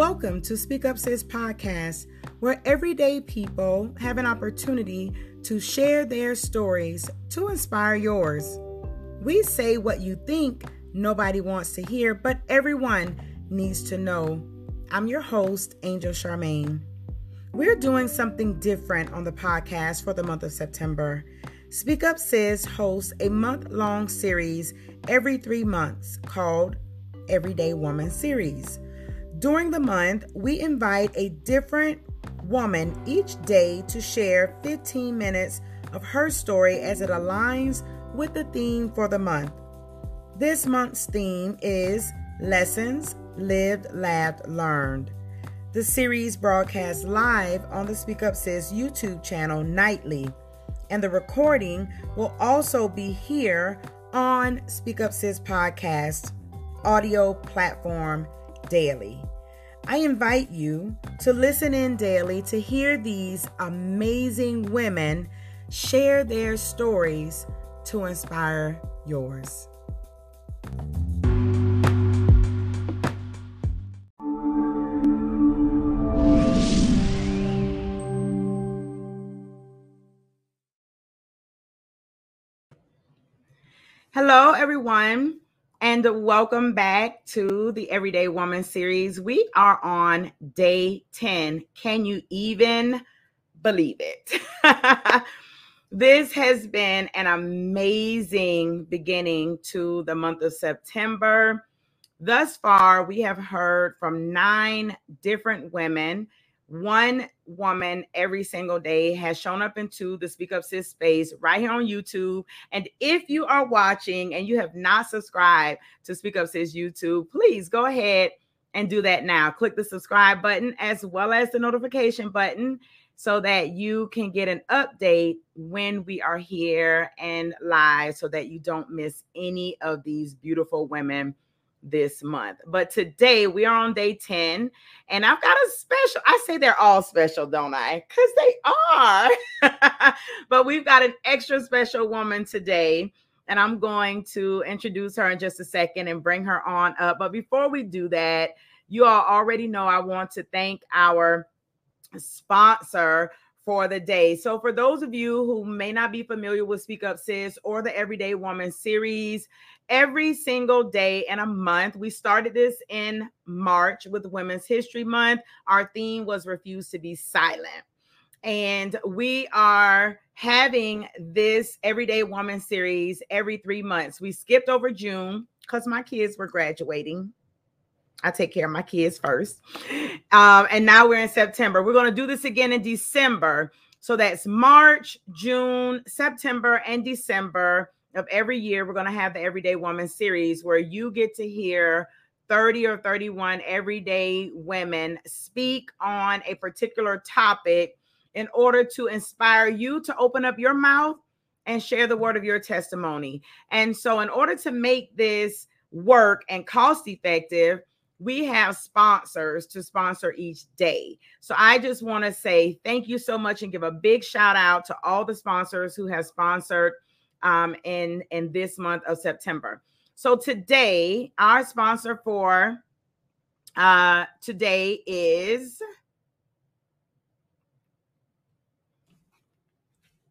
Welcome to Speak Up Sis podcast, where everyday people have an opportunity to share their stories to inspire yours. We say what you think nobody wants to hear, but everyone needs to know. I'm your host, Angel Charmaine. We're doing something different on the podcast for the month of September. Speak Up Sis hosts a month long series every three months called Everyday Woman Series. During the month, we invite a different woman each day to share 15 minutes of her story as it aligns with the theme for the month. This month's theme is Lessons Lived, Laughed, Learned. The series broadcasts live on the Speak Up Sis YouTube channel nightly, and the recording will also be here on Speak Up Sis podcast audio platform daily. I invite you to listen in daily to hear these amazing women share their stories to inspire yours. Hello, everyone and welcome back to the Everyday Woman series. We are on day 10. Can you even believe it? this has been an amazing beginning to the month of September. Thus far, we have heard from nine different women one woman every single day has shown up into the Speak Up Sis space right here on YouTube. And if you are watching and you have not subscribed to Speak Up Sis YouTube, please go ahead and do that now. Click the subscribe button as well as the notification button so that you can get an update when we are here and live so that you don't miss any of these beautiful women this month. But today we are on day 10, and I've got a special. I say they're all special, don't I? Because they are. but we've got an extra special woman today, and I'm going to introduce her in just a second and bring her on up. But before we do that, you all already know I want to thank our sponsor for the day. So, for those of you who may not be familiar with Speak Up Sis or the Everyday Woman series, every single day in a month. We started this in March with Women's History Month. Our theme was Refuse to Be Silent. And we are having this Everyday Woman series every three months. We skipped over June because my kids were graduating. I take care of my kids first. Um, and now we're in September. We're going to do this again in December. So that's March, June, September, and December of every year, we're going to have the Everyday Woman series where you get to hear 30 or 31 everyday women speak on a particular topic in order to inspire you to open up your mouth and share the word of your testimony. And so, in order to make this work and cost effective, we have sponsors to sponsor each day. So I just want to say thank you so much and give a big shout out to all the sponsors who have sponsored um, in in this month of September. So today, our sponsor for uh, today is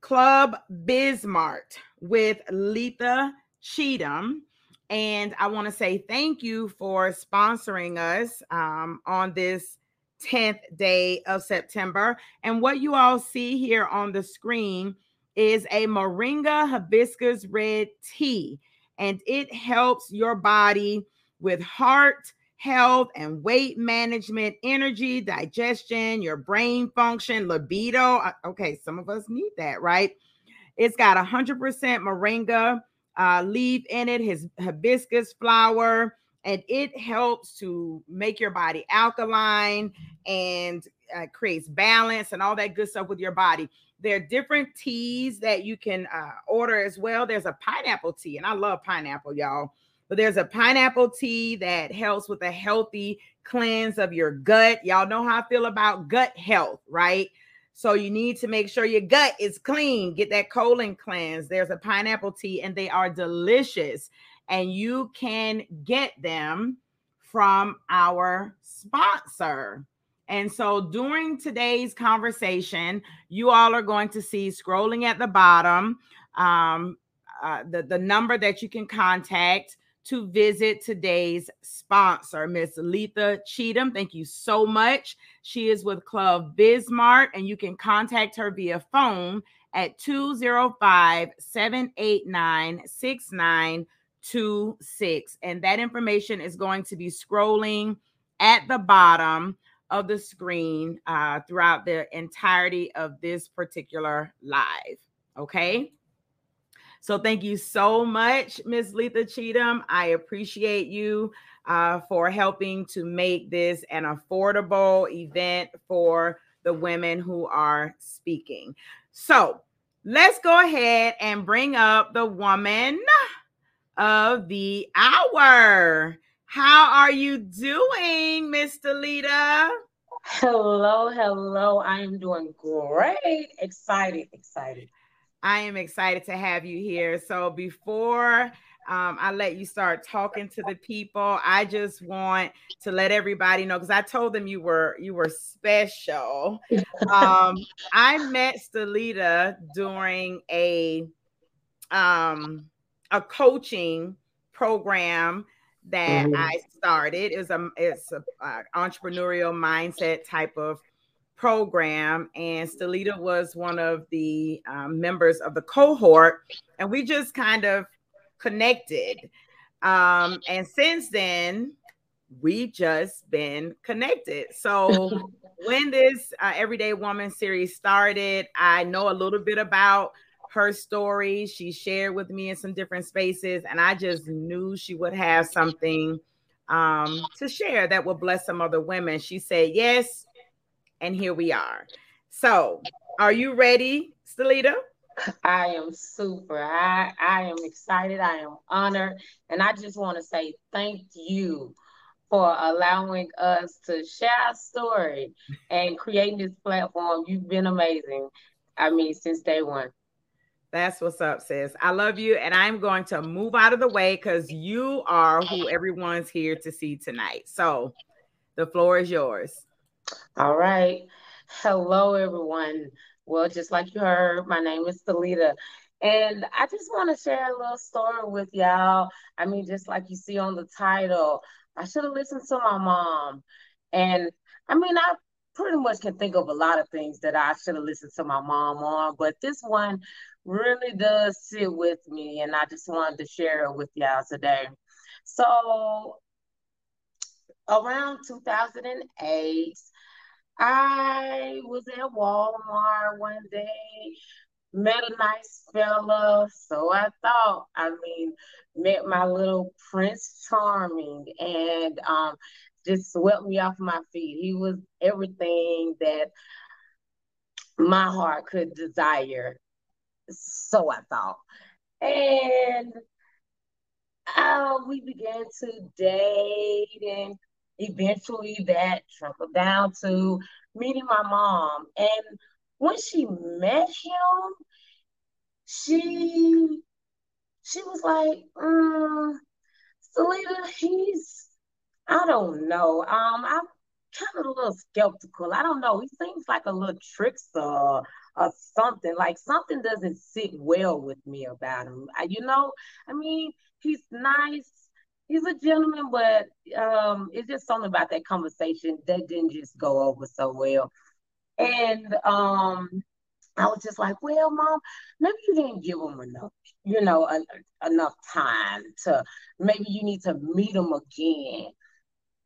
Club Bismarck with Letha Cheatham. And I want to say thank you for sponsoring us um, on this 10th day of September. And what you all see here on the screen is a moringa hibiscus red tea, and it helps your body with heart health and weight management, energy, digestion, your brain function, libido. Uh, okay, some of us need that, right? It's got 100% moringa uh, leaf in it, his hibiscus flower, and it helps to make your body alkaline and uh, creates balance and all that good stuff with your body. There are different teas that you can uh, order as well. There's a pineapple tea, and I love pineapple, y'all. But there's a pineapple tea that helps with a healthy cleanse of your gut. Y'all know how I feel about gut health, right? So you need to make sure your gut is clean. Get that colon cleanse. There's a pineapple tea, and they are delicious. And you can get them from our sponsor. And so during today's conversation, you all are going to see scrolling at the bottom um, uh, the, the number that you can contact to visit today's sponsor, Miss Letha Cheatham. Thank you so much. She is with Club Bismarck, and you can contact her via phone at 205 789 6926. And that information is going to be scrolling at the bottom of the screen uh, throughout the entirety of this particular live. Okay. So thank you so much, Miss Letha Cheatham. I appreciate you uh, for helping to make this an affordable event for the women who are speaking. So let's go ahead and bring up the woman of the hour. How are you doing, Mr. Delita? Hello, hello. I am doing great. Excited, excited. I am excited to have you here. So before um, I let you start talking to the people, I just want to let everybody know because I told them you were you were special. Um, I met Stelita during a um, a coaching program that mm-hmm. I started. It was a it's a uh, entrepreneurial mindset type of program, and Stelita was one of the um, members of the cohort, and we just kind of connected. Um, and since then, we just been connected. So when this uh, Everyday Woman series started, I know a little bit about her story. She shared with me in some different spaces, and I just knew she would have something um, to share that would bless some other women. She said, Yes, and here we are. So, are you ready, Stelita? I am super. I, I am excited. I am honored. And I just want to say thank you for allowing us to share our story and creating this platform. You've been amazing. I mean, since day one. That's what's up, sis. I love you. And I'm going to move out of the way because you are who everyone's here to see tonight. So the floor is yours. All right. Hello, everyone. Well, just like you heard, my name is Stelita. And I just want to share a little story with y'all. I mean, just like you see on the title, I should have listened to my mom. And I mean, I pretty much can think of a lot of things that I should have listened to my mom on, but this one really does sit with me. And I just wanted to share it with y'all today. So, around 2008, I was at Walmart one day, met a nice fella. So I thought, I mean, met my little Prince Charming and um, just swept me off my feet. He was everything that my heart could desire. So I thought. And uh, we began to date and eventually that trickled down to meeting my mom. And when she met him, she she was like, um, Selena, he's I don't know. Um, I'm kind of a little skeptical. I don't know. He seems like a little trickster or something. Like something doesn't sit well with me about him. I, you know, I mean, he's nice he's a gentleman, but um, it's just something about that conversation that didn't just go over so well. And um, I was just like, well, mom, maybe you didn't give him enough, you know, a, enough time to maybe you need to meet him again.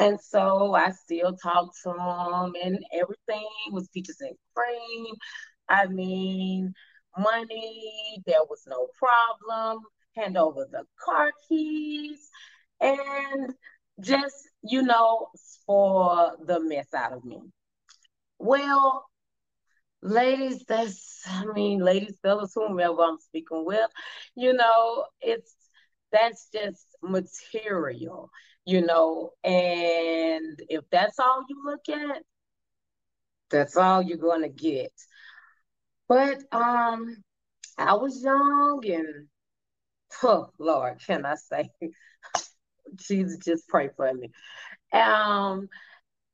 And so I still talk to him, and everything was peaches and cream. I mean, money, there was no problem. Hand over the car keys and just, you know, for the mess out of me. Well, ladies, that's, I mean, ladies, fellas, whomever I'm speaking with, you know, it's, that's just material, you know, and if that's all you look at, that's all you're going to get. But um, I was young and, oh, Lord, can I say, Jesus, just pray for me. Um,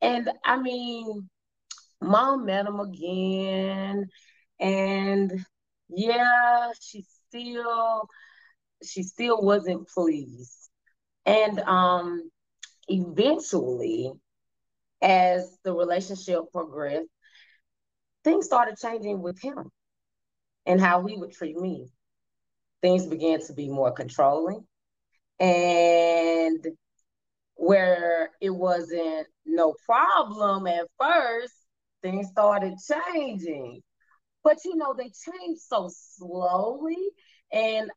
and I mean, mom met him again, and yeah, she still she still wasn't pleased. And um eventually, as the relationship progressed, things started changing with him and how he would treat me. Things began to be more controlling. And where it wasn't no problem at first, things started changing. But you know, they changed so slowly. And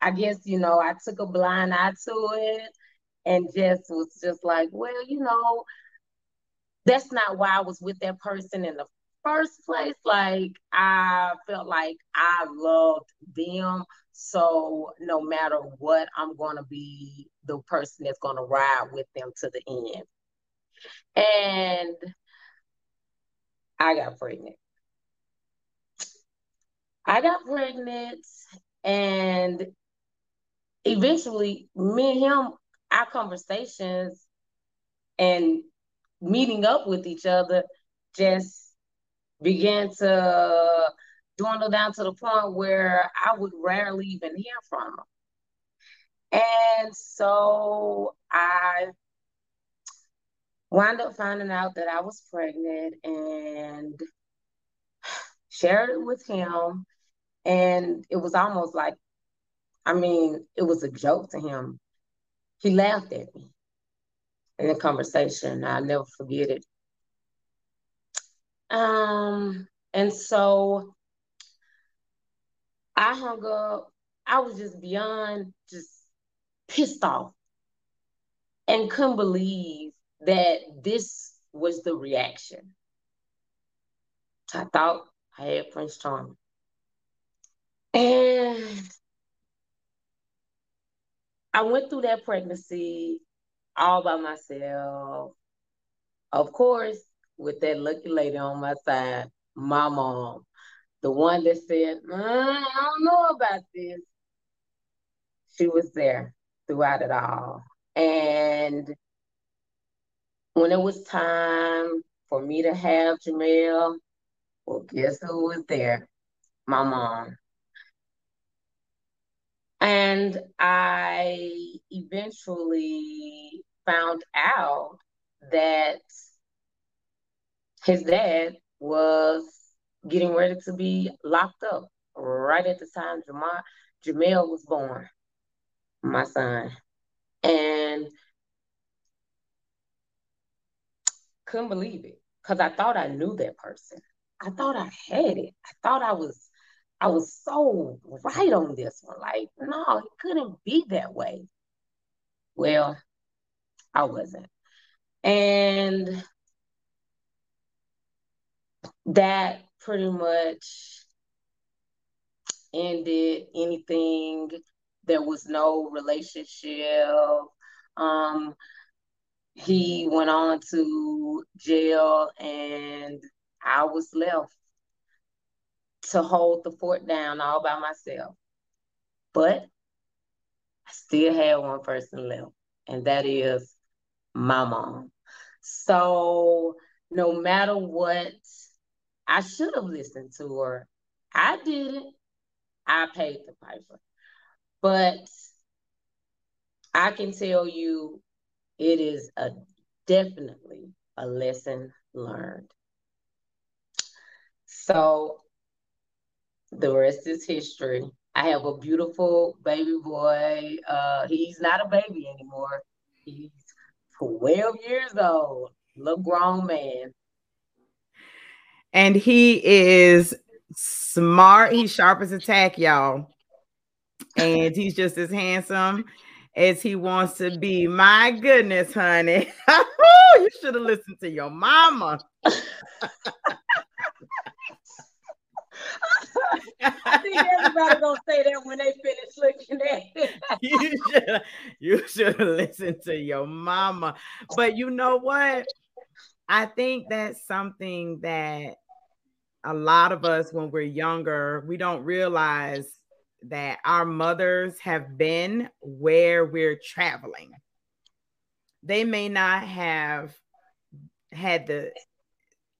I guess, you know, I took a blind eye to it and just was just like, well, you know, that's not why I was with that person in the first place. Like I felt like I loved them. So no matter what, I'm gonna be the person that's gonna ride with them to the end. And I got pregnant. I got pregnant and eventually me and him, our conversations and meeting up with each other just began to dwindle down to the point where I would rarely even hear from him. And so I wound up finding out that I was pregnant and shared it with him. And it was almost like I mean, it was a joke to him. He laughed at me in the conversation. I'll never forget it. Um, and so I hung up. I was just beyond just pissed off and couldn't believe that this was the reaction. I thought I had Prince Charming. And I went through that pregnancy all by myself. Of course, with that lucky lady on my side, my mom, the one that said, mm, I don't know about this. She was there throughout it all. And when it was time for me to have Jamel, well, guess who was there? My mom. And I eventually found out that his dad was getting ready to be locked up right at the time Jamal, Jamel was born, my son. And couldn't believe it because I thought I knew that person. I thought I had it. I thought I was I was so right on this one. Like, no, it couldn't be that way. Well, I wasn't. And that pretty much ended anything. There was no relationship. Um, he went on to jail and I was left to hold the fort down all by myself. But I still had one person left, and that is my mom. So no matter what, I should have listened to her. I didn't. I paid the piper. But I can tell you it is a definitely a lesson learned. So the rest is history. I have a beautiful baby boy. Uh, he's not a baby anymore. He's 12 years old, little grown man. And he is smart. He's sharp as a tack, y'all. And he's just as handsome as he wants to be. My goodness, honey. Oh, you should have listened to your mama. I think everybody gonna say that when they finish looking at it. you should you should have listened to your mama. But you know what? I think that's something that a lot of us when we're younger, we don't realize that our mothers have been where we're traveling. they may not have had the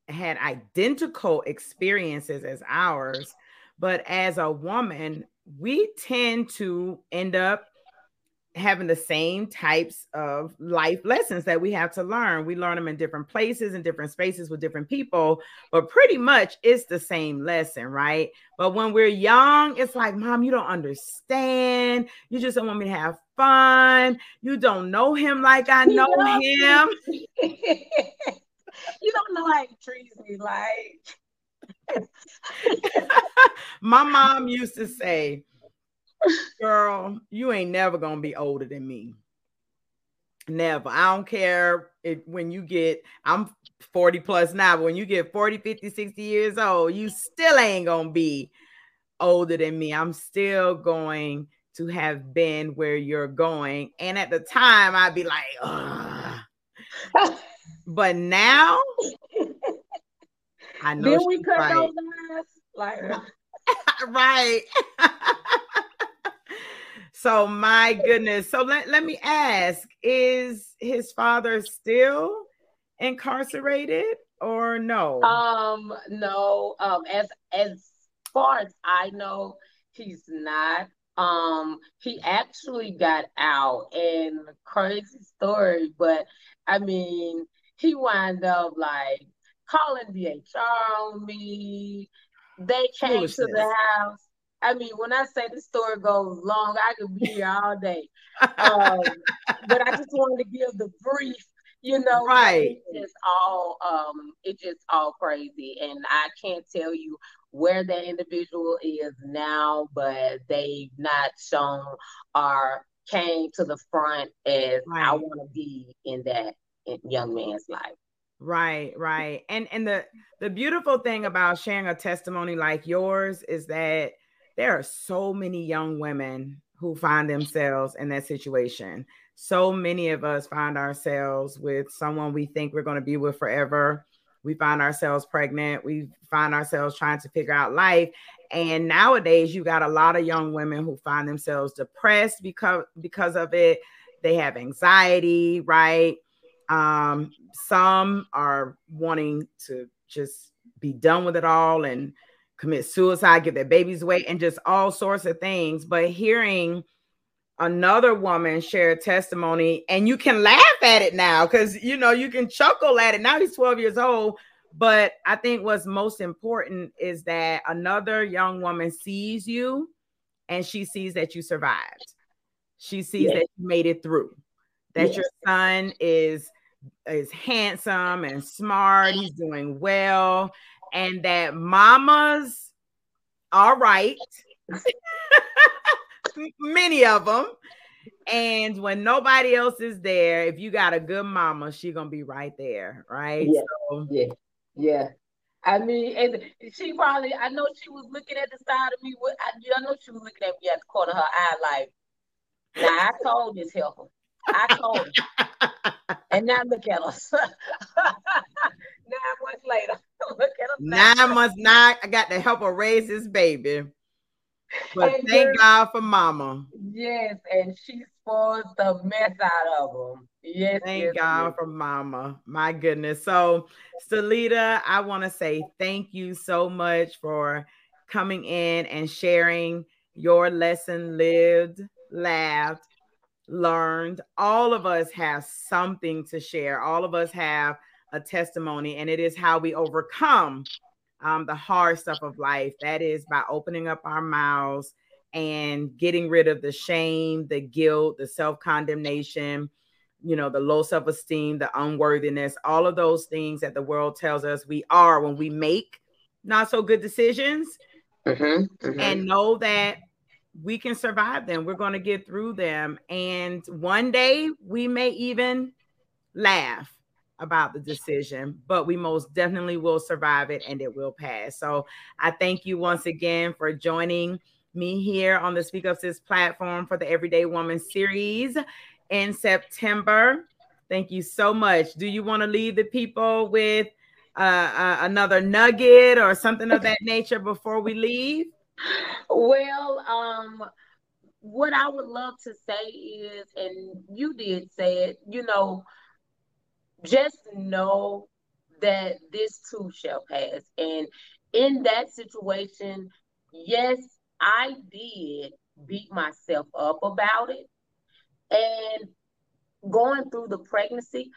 had identical experiences as ours, but as a woman, we tend to end up having the same types of life lessons that we have to learn. We learn them in different places and different spaces with different people, but pretty much it's the same lesson, right? But when we're young, it's like, Mom, you don't understand. You just don't want me to have fun. You don't know him like I know him. you don't know how he treats me like. My mom used to say, girl, you ain't never gonna be older than me. Never. I don't care if when you get, I'm 40 plus now, but when you get 40, 50, 60 years old, you still ain't gonna be older than me. I'm still going to have been where you're going. And at the time, I'd be like, Ugh. but now I know then we cut right. those eyes like right. So my goodness. So let, let me ask, is his father still incarcerated or no? Um no. Um as as far as I know, he's not. Um he actually got out and crazy story, but I mean he wound up like calling DHR on me. They came to the house I mean, when I say the story goes long, I could be here all day. Um, but I just wanted to give the brief, you know, right? It's all um, it's just all crazy, and I can't tell you where that individual is now, but they've not shown or came to the front as right. I want to be in that young man's life. Right, right. And and the the beautiful thing about sharing a testimony like yours is that there are so many young women who find themselves in that situation. So many of us find ourselves with someone we think we're going to be with forever. We find ourselves pregnant. We find ourselves trying to figure out life. And nowadays, you got a lot of young women who find themselves depressed because because of it. They have anxiety, right? Um, some are wanting to just be done with it all and commit suicide, give their babies away, and just all sorts of things. But hearing another woman share a testimony, and you can laugh at it now because you know you can chuckle at it. Now he's 12 years old. But I think what's most important is that another young woman sees you and she sees that you survived. She sees yes. that you made it through, that yes. your son is is handsome and smart, he's doing well, and that mamas are right. Many of them. And when nobody else is there, if you got a good mama, she gonna be right there, right? Yeah, so, yeah, yeah. I mean, and she probably, I know she was looking at the side of me. With, I, I know she was looking at me at the corner of her eye, like, now I told this helper. I told her. and now look at us. Nine months later. Nine months now, I got to help her raise this baby. But and thank God for mama. Yes, and she spoils the mess out of them. Yes. Thank yes, God yes. for mama. My goodness. So, Stelita, I want to say thank you so much for coming in and sharing your lesson lived, laughed, learned. All of us have something to share. All of us have a testimony, and it is how we overcome um, the hard stuff of life. That is by opening up our mouths and getting rid of the shame, the guilt, the self condemnation, you know, the low self esteem, the unworthiness, all of those things that the world tells us we are when we make not so good decisions. Mm-hmm, mm-hmm. And know that we can survive them. We're going to get through them. And one day we may even laugh about the decision, but we most definitely will survive it and it will pass. So I thank you once again for joining me here on the Speak Up Sis platform for the Everyday Woman series in September. Thank you so much. Do you want to leave the people with uh, uh, another nugget or something of that nature before we leave? Well, um, what I would love to say is, and you did say it, you know, just know that this too shall pass. And in that situation, yes, I did beat myself up about it. And going through the pregnancy,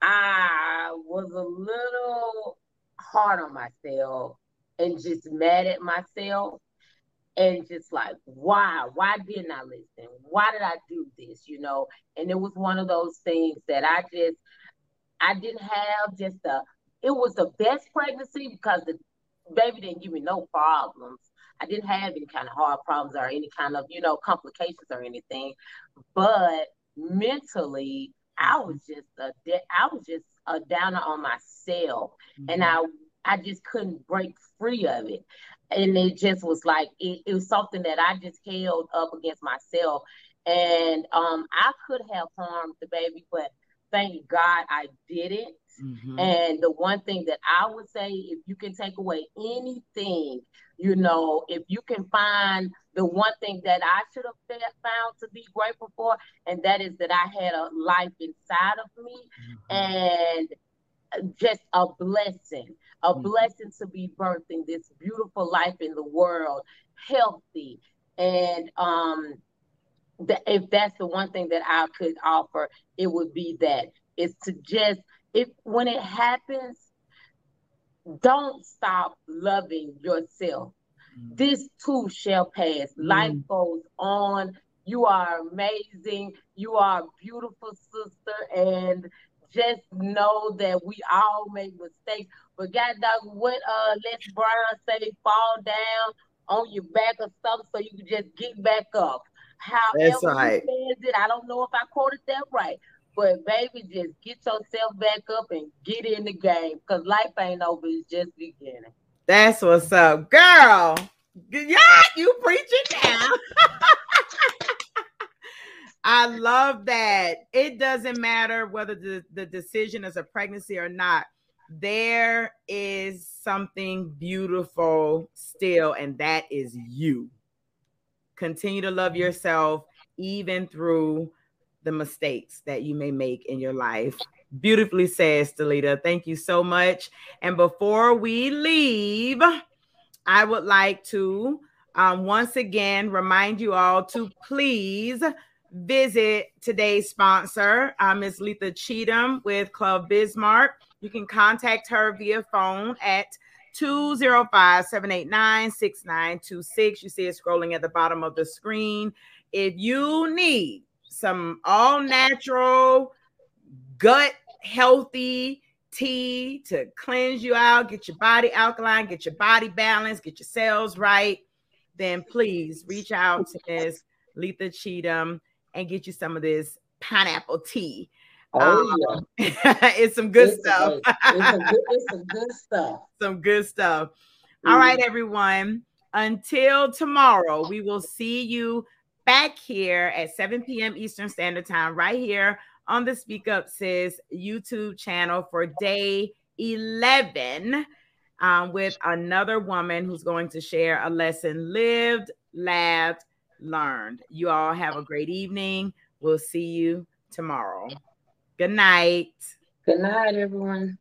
I was a little hard on myself and just mad at myself and just like, why? Why didn't I listen? Why did I do this? You know, and it was one of those things that I just, I didn't have just a, it was the best pregnancy because the baby didn't give me no problems. I didn't have any kind of heart problems or any kind of, you know, complications or anything. But mentally, I was just a, I was just a downer on myself, mm-hmm. and I, I just couldn't break free of it and it just was like it, it, was something that I just held up against myself. And um, I could have harmed the baby, but thank God I did it. Mm-hmm. And the one thing that I would say, if you can take away anything, you know, if you can find the one thing that I should have found to be grateful for, and that is that I had a life inside of me mm-hmm. and just a blessing a mm-hmm. blessing to be birthing this beautiful life in the world, healthy. And um, the, if that's the one thing that I could offer, it would be that it's to just if when it happens, don't stop loving yourself. Mm-hmm. This too shall pass. Mm-hmm. Life goes on. You are amazing. You are a beautiful sister, and just know that we all make mistakes. But God dog, what uh Les Brown say, fall down on your back or something so you can just get back up. However That's right. he says it, I don't know if I quoted that right. But baby, just get yourself back up and get in the game because life ain't over, it's just beginning. That's what's up, girl. Yeah, you preaching now. I love that. It doesn't matter whether the, the decision is a pregnancy or not. There is something beautiful still, and that is you. Continue to love yourself even through the mistakes that you may make in your life. Beautifully said, Stelita. Thank you so much. And before we leave, I would like to um, once again remind you all to please visit today's sponsor, uh, Ms. Letha Cheatham with Club Bismarck. You can contact her via phone at 205 789 6926. You see it scrolling at the bottom of the screen. If you need some all natural, gut healthy tea to cleanse you out, get your body alkaline, get your body balanced, get your cells right, then please reach out to Ms. Letha Cheatham and get you some of this pineapple tea. Oh, um, yeah. it's some good it's stuff. A, it's, a good, it's some good stuff. some good stuff. Mm. All right, everyone. Until tomorrow, we will see you back here at 7 p.m. Eastern Standard Time, right here on the Speak Up Sis YouTube channel for day 11 um, with another woman who's going to share a lesson lived, laughed, learned. You all have a great evening. We'll see you tomorrow. Good night. Good night, everyone.